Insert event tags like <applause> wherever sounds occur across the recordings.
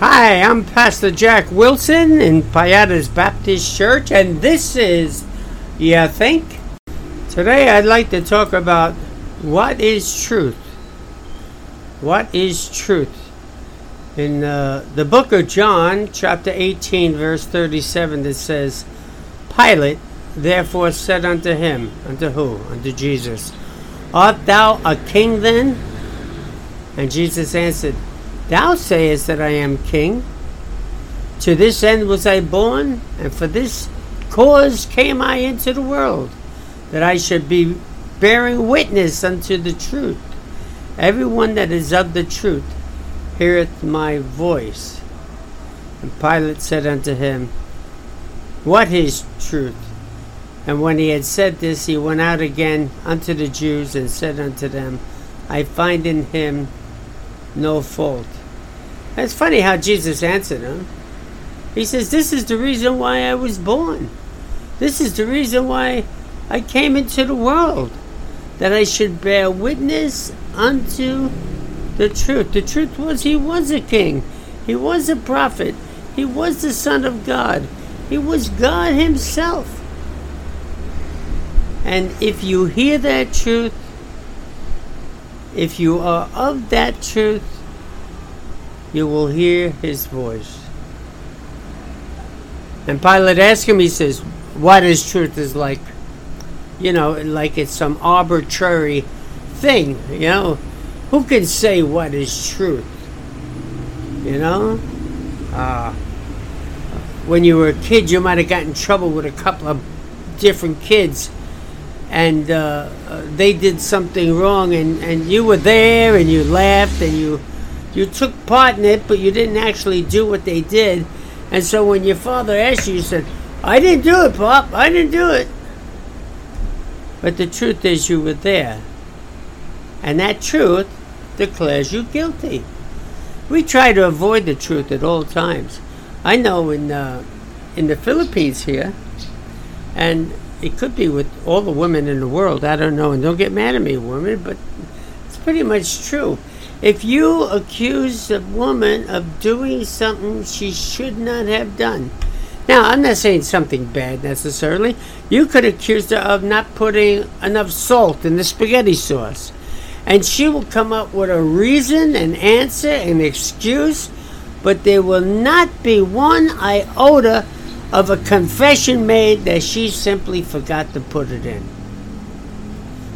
Hi, I'm Pastor Jack Wilson in Piatas Baptist Church, and this is You Think? Today I'd like to talk about what is truth. What is truth? In uh, the book of John, chapter 18, verse 37, it says, Pilate therefore said unto him, Unto who? Unto Jesus, Art thou a king then? And Jesus answered, Thou sayest that I am king. To this end was I born, and for this cause came I into the world, that I should be bearing witness unto the truth. Everyone that is of the truth heareth my voice. And Pilate said unto him, What is truth? And when he had said this, he went out again unto the Jews and said unto them, I find in him no fault. It's funny how Jesus answered him. He says, This is the reason why I was born. This is the reason why I came into the world. That I should bear witness unto the truth. The truth was he was a king, he was a prophet, he was the Son of God, he was God Himself. And if you hear that truth, if you are of that truth, you will hear his voice. And Pilate asked him, he says, What is truth is like? You know, like it's some arbitrary thing, you know? Who can say what is truth? You know? Uh, when you were a kid, you might have gotten in trouble with a couple of different kids and uh, they did something wrong and, and you were there and you laughed and you you took part in it, but you didn't actually do what they did. And so when your father asked you, you said, I didn't do it, Pop. I didn't do it. But the truth is, you were there. And that truth declares you guilty. We try to avoid the truth at all times. I know in, uh, in the Philippines here, and it could be with all the women in the world, I don't know, and don't get mad at me, women, but it's pretty much true if you accuse a woman of doing something she should not have done, now I'm not saying something bad necessarily. You could accuse her of not putting enough salt in the spaghetti sauce. And she will come up with a reason, an answer, an excuse, but there will not be one iota of a confession made that she simply forgot to put it in.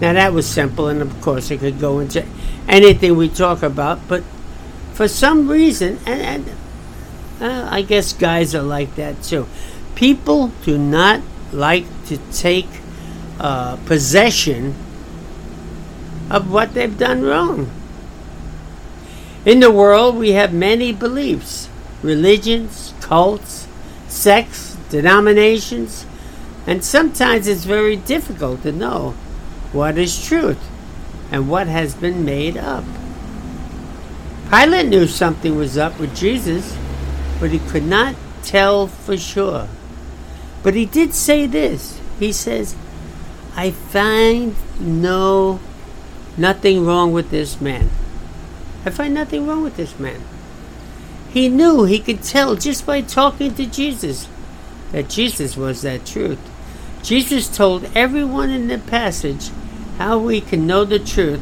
Now that was simple, and of course it could go into anything we talk about, but for some reason, and, and uh, I guess guys are like that too. People do not like to take uh, possession of what they've done wrong. In the world, we have many beliefs religions, cults, sects, denominations, and sometimes it's very difficult to know what is truth and what has been made up. Pilate knew something was up with Jesus, but he could not tell for sure. But he did say this. He says, I find no nothing wrong with this man. I find nothing wrong with this man. He knew, he could tell just by talking to Jesus that Jesus was that truth. Jesus told everyone in the passage how we can know the truth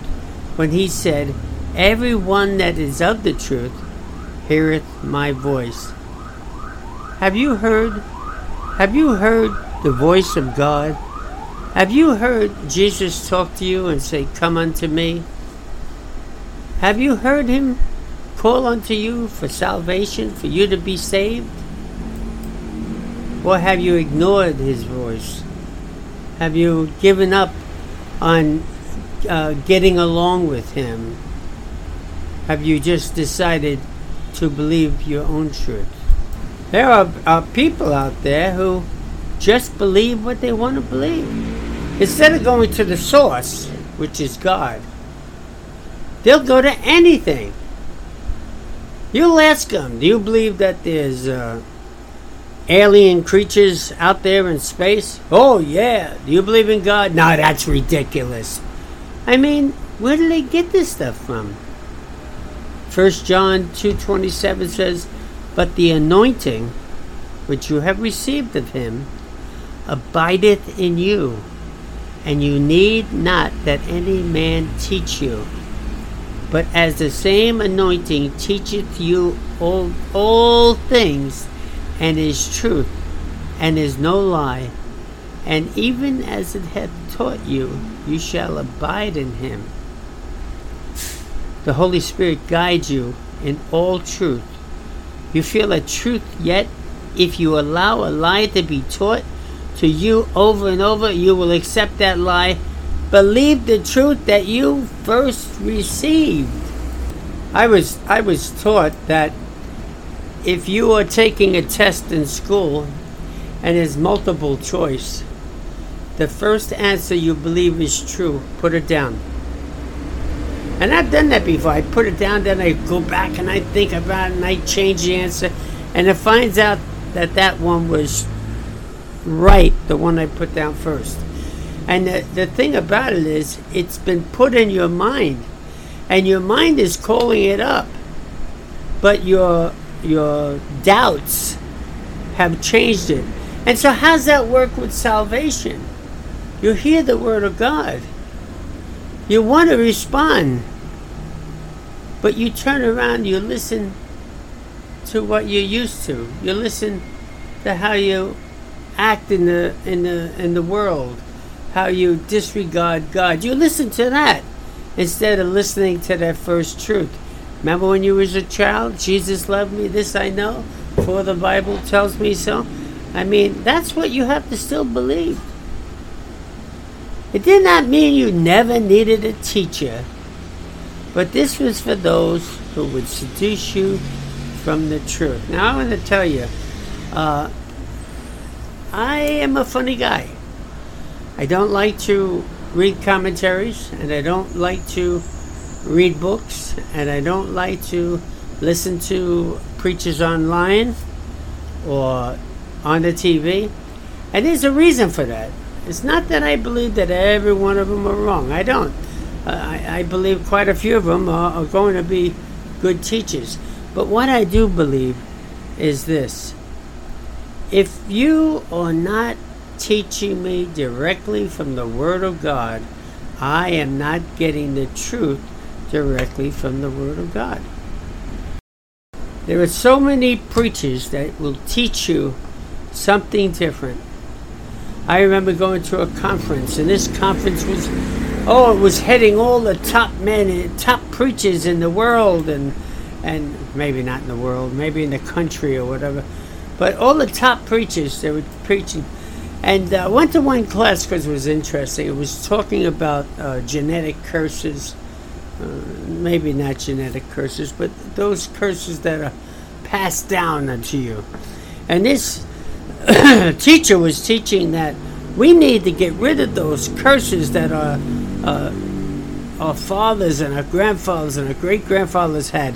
when he said, Everyone that is of the truth heareth my voice. Have you heard? Have you heard the voice of God? Have you heard Jesus talk to you and say, Come unto me? Have you heard him call unto you for salvation, for you to be saved? Or have you ignored his voice? Have you given up on uh, getting along with him? Have you just decided to believe your own truth? There are, are people out there who just believe what they want to believe. Instead of going to the source, which is God, they'll go to anything. You'll ask them, do you believe that there's uh, alien creatures out there in space? Oh, yeah. Do you believe in God? No, that's ridiculous. I mean, where do they get this stuff from? 1 John 2.27 says, But the anointing which you have received of him abideth in you, and you need not that any man teach you. But as the same anointing teacheth you all, all things, and is truth, and is no lie, and even as it hath taught you, you shall abide in him. The Holy Spirit guides you in all truth. You feel a truth, yet if you allow a lie to be taught to you over and over, you will accept that lie. Believe the truth that you first received. I was I was taught that if you are taking a test in school and it's multiple choice, the first answer you believe is true, put it down. And I've done that before. I put it down, then I go back and I think about it and I change the answer. And it finds out that that one was right, the one I put down first. And the, the thing about it is, it's been put in your mind, and your mind is calling it up. But your your doubts have changed it. And so, how's that work with salvation? You hear the word of God, you want to respond, but you turn around, you listen to what you're used to. You listen to how you act in the in the in the world, how you disregard God. You listen to that instead of listening to that first truth. Remember when you was a child, Jesus loved me, this I know, for the Bible tells me so. I mean, that's what you have to still believe. It did not mean you never needed a teacher, but this was for those who would seduce you from the truth. Now, I want to tell you, uh, I am a funny guy. I don't like to read commentaries, and I don't like to read books, and I don't like to listen to preachers online or on the TV. And there's a reason for that. It's not that I believe that every one of them are wrong. I don't. Uh, I, I, believe quite a few of them are, are going to be good teachers. But what I do believe is this if you are not teaching me directly from the Word of God, I am not getting the truth directly from the Word of God. There are so many preachers that will teach you something different. I remember going to a conference, and this conference was, oh, it was heading all the top men and top preachers in the world, and and maybe not in the world, maybe in the country or whatever, but all the top preachers they were preaching. And I uh, went to one class because it was interesting. It was talking about uh, genetic curses, uh, maybe not genetic curses, but those curses that are passed down unto you. And this <clears throat> teacher was teaching that we need to get rid of those curses that our, uh, our fathers and our grandfathers and our great grandfathers had,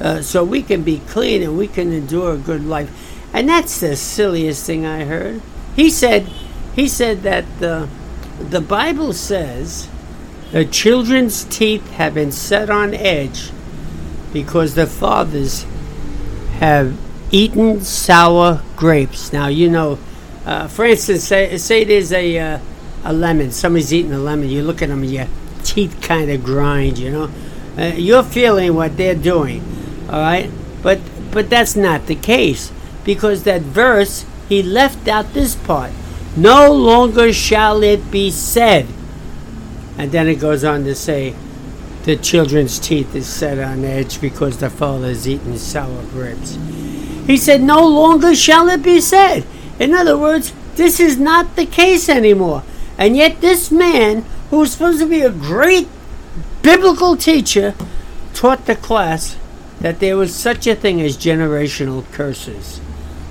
uh, so we can be clean and we can endure a good life. And that's the silliest thing I heard. He said, he said that the the Bible says the children's teeth have been set on edge because the fathers have eaten sour grapes. Now, you know, uh, for instance, say, say there's a, uh, a lemon. Somebody's eating a lemon. You look at them and your teeth kind of grind, you know. Uh, you're feeling what they're doing, all right? But, but that's not the case because that verse, he left out this part. No longer shall it be said. And then it goes on to say, the children's teeth is set on edge because the father has eaten sour grapes. He said, No longer shall it be said. In other words, this is not the case anymore. And yet, this man, who was supposed to be a great biblical teacher, taught the class that there was such a thing as generational curses.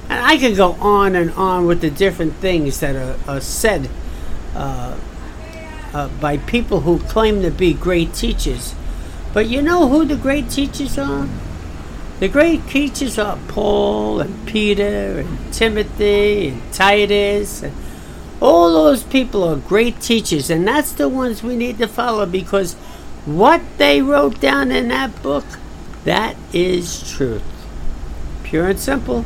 And I could go on and on with the different things that are, are said uh, uh, by people who claim to be great teachers. But you know who the great teachers are? The great teachers are Paul and Peter and Timothy and Titus. And all those people are great teachers, and that's the ones we need to follow because what they wrote down in that book, that is truth. Pure and simple.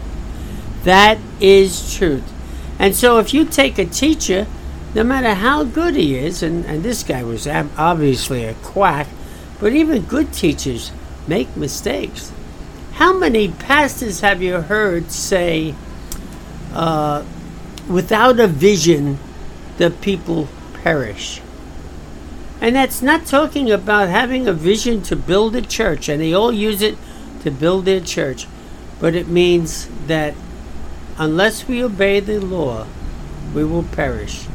That is truth. And so if you take a teacher, no matter how good he is, and, and this guy was obviously a quack, but even good teachers make mistakes. How many pastors have you heard say, uh, without a vision, the people perish? And that's not talking about having a vision to build a church, and they all use it to build their church, but it means that unless we obey the law, we will perish.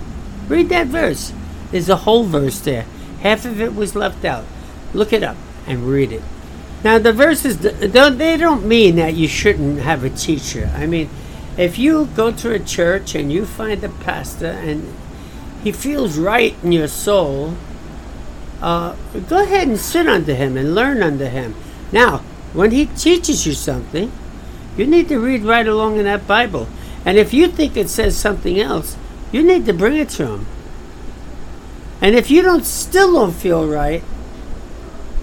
Read that verse. There's a whole verse there. Half of it was left out. Look it up and read it. Now the verses don't they don't mean that you shouldn't have a teacher. I mean, if you go to a church and you find a pastor and he feels right in your soul, uh, go ahead and sit under him and learn under him. Now, when he teaches you something, you need to read right along in that Bible. And if you think it says something else, you need to bring it to him. And if you don't still don't feel right,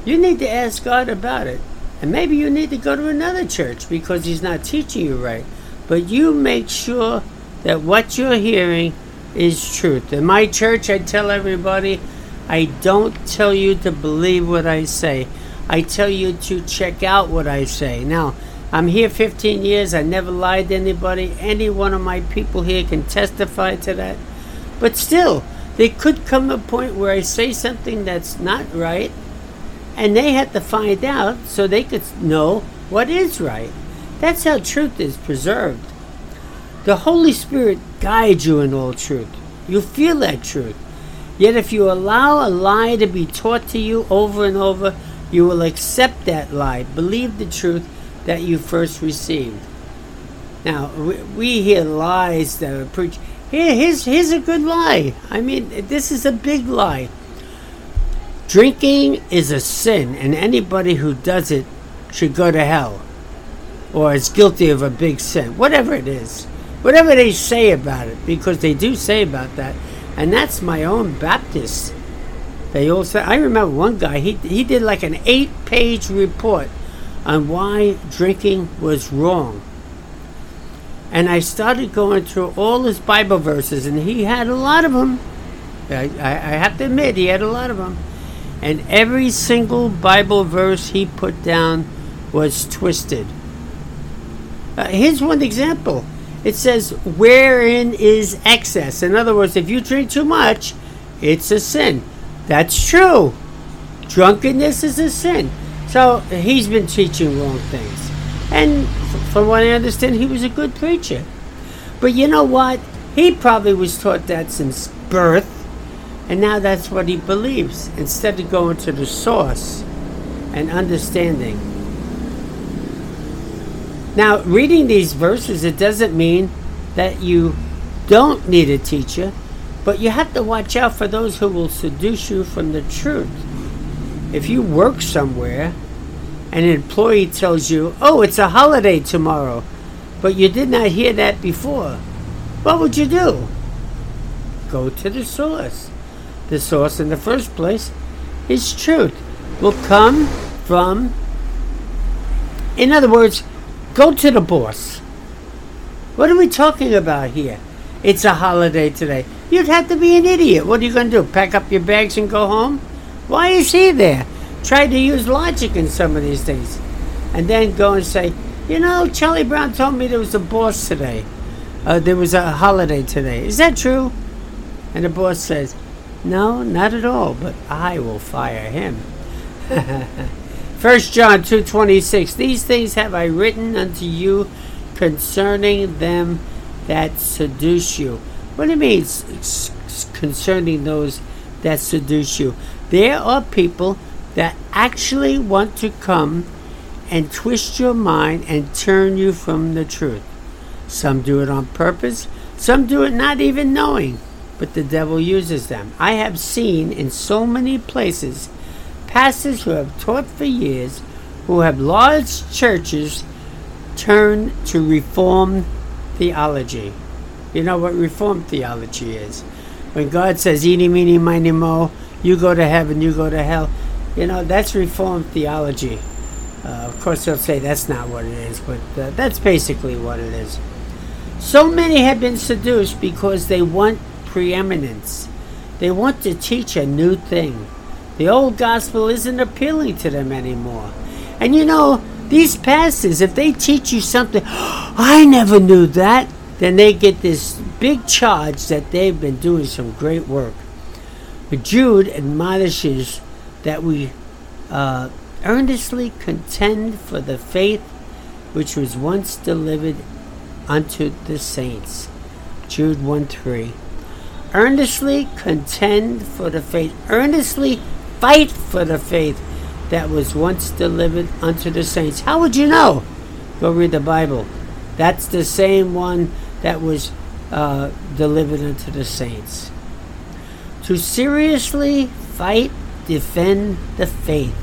you need to ask God about it. And maybe you need to go to another church because he's not teaching you right. But you make sure that what you're hearing is truth. In my church, I tell everybody, I don't tell you to believe what I say. I tell you to check out what I say. Now, I'm here 15 years. I never lied to anybody. Any one of my people here can testify to that. But still, there could come a point where I say something that's not right and they had to find out so they could know what is right. That's how truth is preserved. The Holy Spirit guides you in all truth. You feel that truth. Yet if you allow a lie to be taught to you over and over, you will accept that lie, believe the truth that you first received. Now, we, hear lies that are preached. Here, here's, here's a good lie. I mean, this is a big lie. Drinking is a sin, and anybody who does it should go to hell or is guilty of a big sin. Whatever it is. Whatever they say about it, because they do say about that. And that's my own Baptist. They all say, I remember one guy, he, he did like an eight page report on why drinking was wrong. And I started going through all his Bible verses, and he had a lot of them. I, I, I have to admit, he had a lot of them. And every single Bible verse he put down was twisted. Uh, here's one example it says, Wherein is excess? In other words, if you drink too much, it's a sin. That's true. Drunkenness is a sin. So he's been teaching wrong things. And from what I understand, he was a good preacher. But you know what? He probably was taught that since birth and now that's what he believes instead of going to the source and understanding. Now, reading these verses, it doesn't mean that you don't need a teacher, but you have to watch out for those who will seduce you from the truth. If you work somewhere an employee tells you, oh, it's a holiday tomorrow, but you did not hear that before, what would you do? Go to the source the source in the first place, is truth, will come from, in other words, go to the boss. What are we talking about here? It's a holiday today. You'd have to be an idiot. What are you going to do? Pack up your bags and go home? Why is he there? Try to use logic in some of these things. And then go and say, you know, Charlie Brown told me there was a boss today. Uh, there was a holiday today. Is that true? And the boss says, no, not at all, but I will fire him. <laughs> First John 2:26 These things have I written unto you concerning them that seduce you. What it means concerning those that seduce you? There are people that actually want to come and twist your mind and turn you from the truth. Some do it on purpose, some do it not even knowing but the devil uses them. I have seen in so many places pastors who have taught for years, who have large churches, turn to reform theology. You know what reform theology is? When God says, eeny, meeny, miny, mo, you go to heaven, you go to hell. You know, that's Reformed theology. Uh, of course, they'll say that's not what it is, but uh, that's basically what it is. So many have been seduced because they want preeminence. They want to teach a new thing. The old gospel isn't appealing to them anymore. And you know, these pastors, if they teach you something, <gasps> I never knew that, then they get this big charge that they've been doing some great work. But Jude admonishes that we uh, earnestly contend for the faith which was once delivered unto the saints. Jude 1 3. Earnestly contend for the faith. Earnestly fight for the faith that was once delivered unto the saints. How would you know? Go read the Bible. That's the same one that was uh, delivered unto the saints. To seriously fight, defend the faith.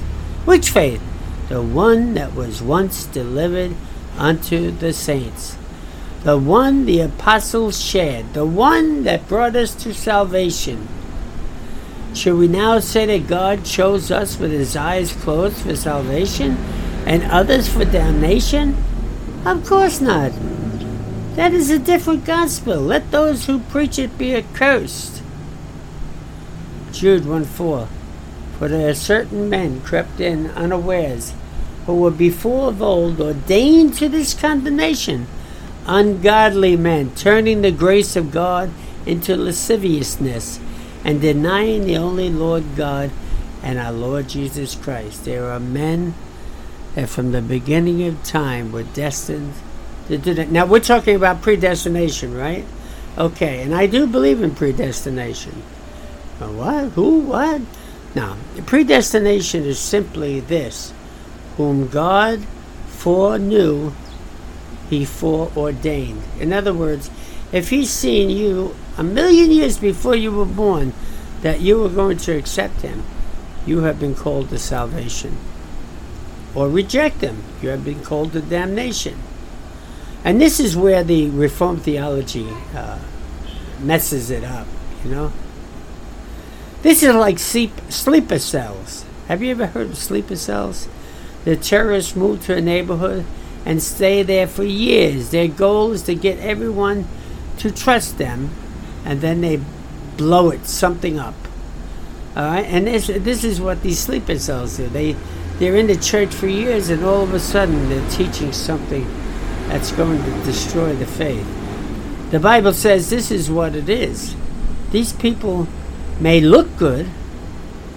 Which faith? The one that was once delivered unto the saints. The one the apostles shared. The one that brought us to salvation. Should we now say that God chose us with his eyes closed for salvation and others for damnation? Of course not. That is a different gospel. Let those who preach it be accursed. Jude 1 4. For there are certain men crept in unawares, who were before of old ordained to this condemnation, ungodly men, turning the grace of God into lasciviousness and denying the only Lord God and our Lord Jesus Christ. There are men that from the beginning of time were destined to do that. Now, we're talking about predestination, right? Okay, and I do believe in predestination. What? Who? What? Now, predestination is simply this whom God foreknew, he foreordained. In other words, if he's seen you a million years before you were born that you were going to accept him, you have been called to salvation. Or reject him, you have been called to damnation. And this is where the Reformed theology uh, messes it up, you know? This is like sleep, sleeper cells. Have you ever heard of sleeper cells? The terrorists move to a neighborhood and stay there for years. Their goal is to get everyone to trust them and then they blow it something up. All right, and this this is what these sleeper cells do. They they're in the church for years, and all of a sudden they're teaching something that's going to destroy the faith. The Bible says this is what it is. These people may look good,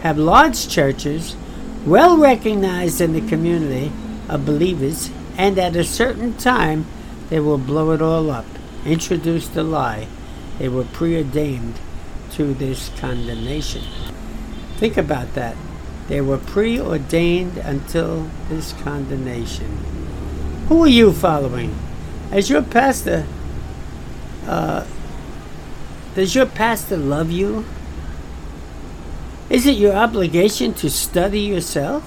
have large churches, well recognized in the community of believers, and at a certain time they will blow it all up, introduce the lie, they were preordained to this condemnation. Think about that. They were preordained until this condemnation. Who are you following? As your pastor, uh, does your pastor love you? Is it your obligation to study yourself?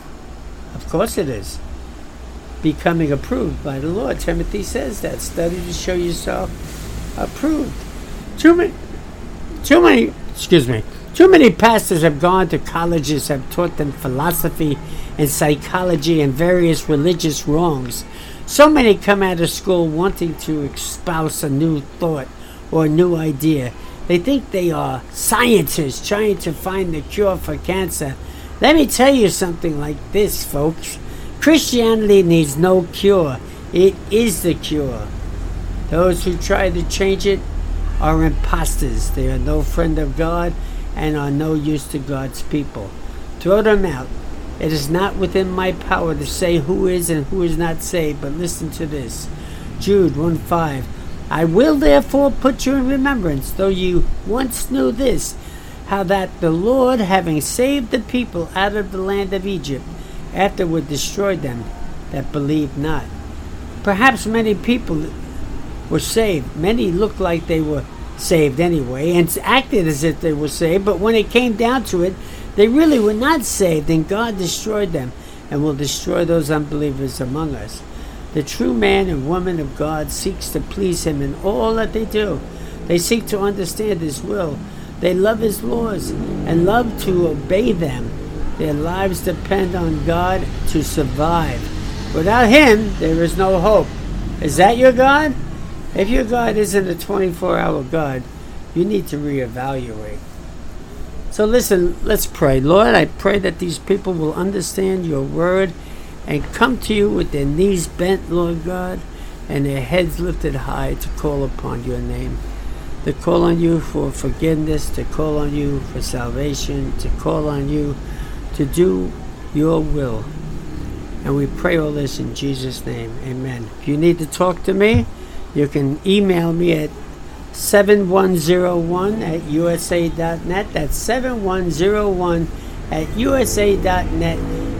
Of course it is. Becoming approved by the Lord. Timothy says that. Study to show yourself approved. Too many, too many, excuse me, too many pastors have gone to colleges, have taught them philosophy and psychology and various religious wrongs. So many come out of school wanting to espouse a new thought or a new idea. They think they are scientists trying to find the cure for cancer. Let me tell you something like this, folks. Christianity needs no cure. It is the cure. Those who try to change it are impostors. They are no friend of God and are no use to God's people. Throw them out. It is not within my power to say who is and who is not saved, but listen to this. Jude 1 5. I will therefore put you in remembrance, though you once knew this, how that the Lord, having saved the people out of the land of Egypt, afterward destroyed them that believed not. Perhaps many people were saved. Many looked like they were saved anyway and acted as if they were saved, but when it came down to it, they really were not saved, and God destroyed them and will destroy those unbelievers among us. The true man and woman of God seeks to please Him in all that they do. They seek to understand His will. They love His laws and love to obey them. Their lives depend on God to survive. Without Him, there is no hope. Is that your God? If your God isn't a 24 hour God, you need to reevaluate. So listen, let's pray. Lord, I pray that these people will understand your word and come to you with their knees bent, Lord God, and their heads lifted high to call upon your name. To call on you for forgiveness, to call on you for salvation, to call on you to do your will. And we pray all this in Jesus' name. Amen. If you need to talk to me, you can email me at 7101 at usa.net. That's 7101 at usa.net.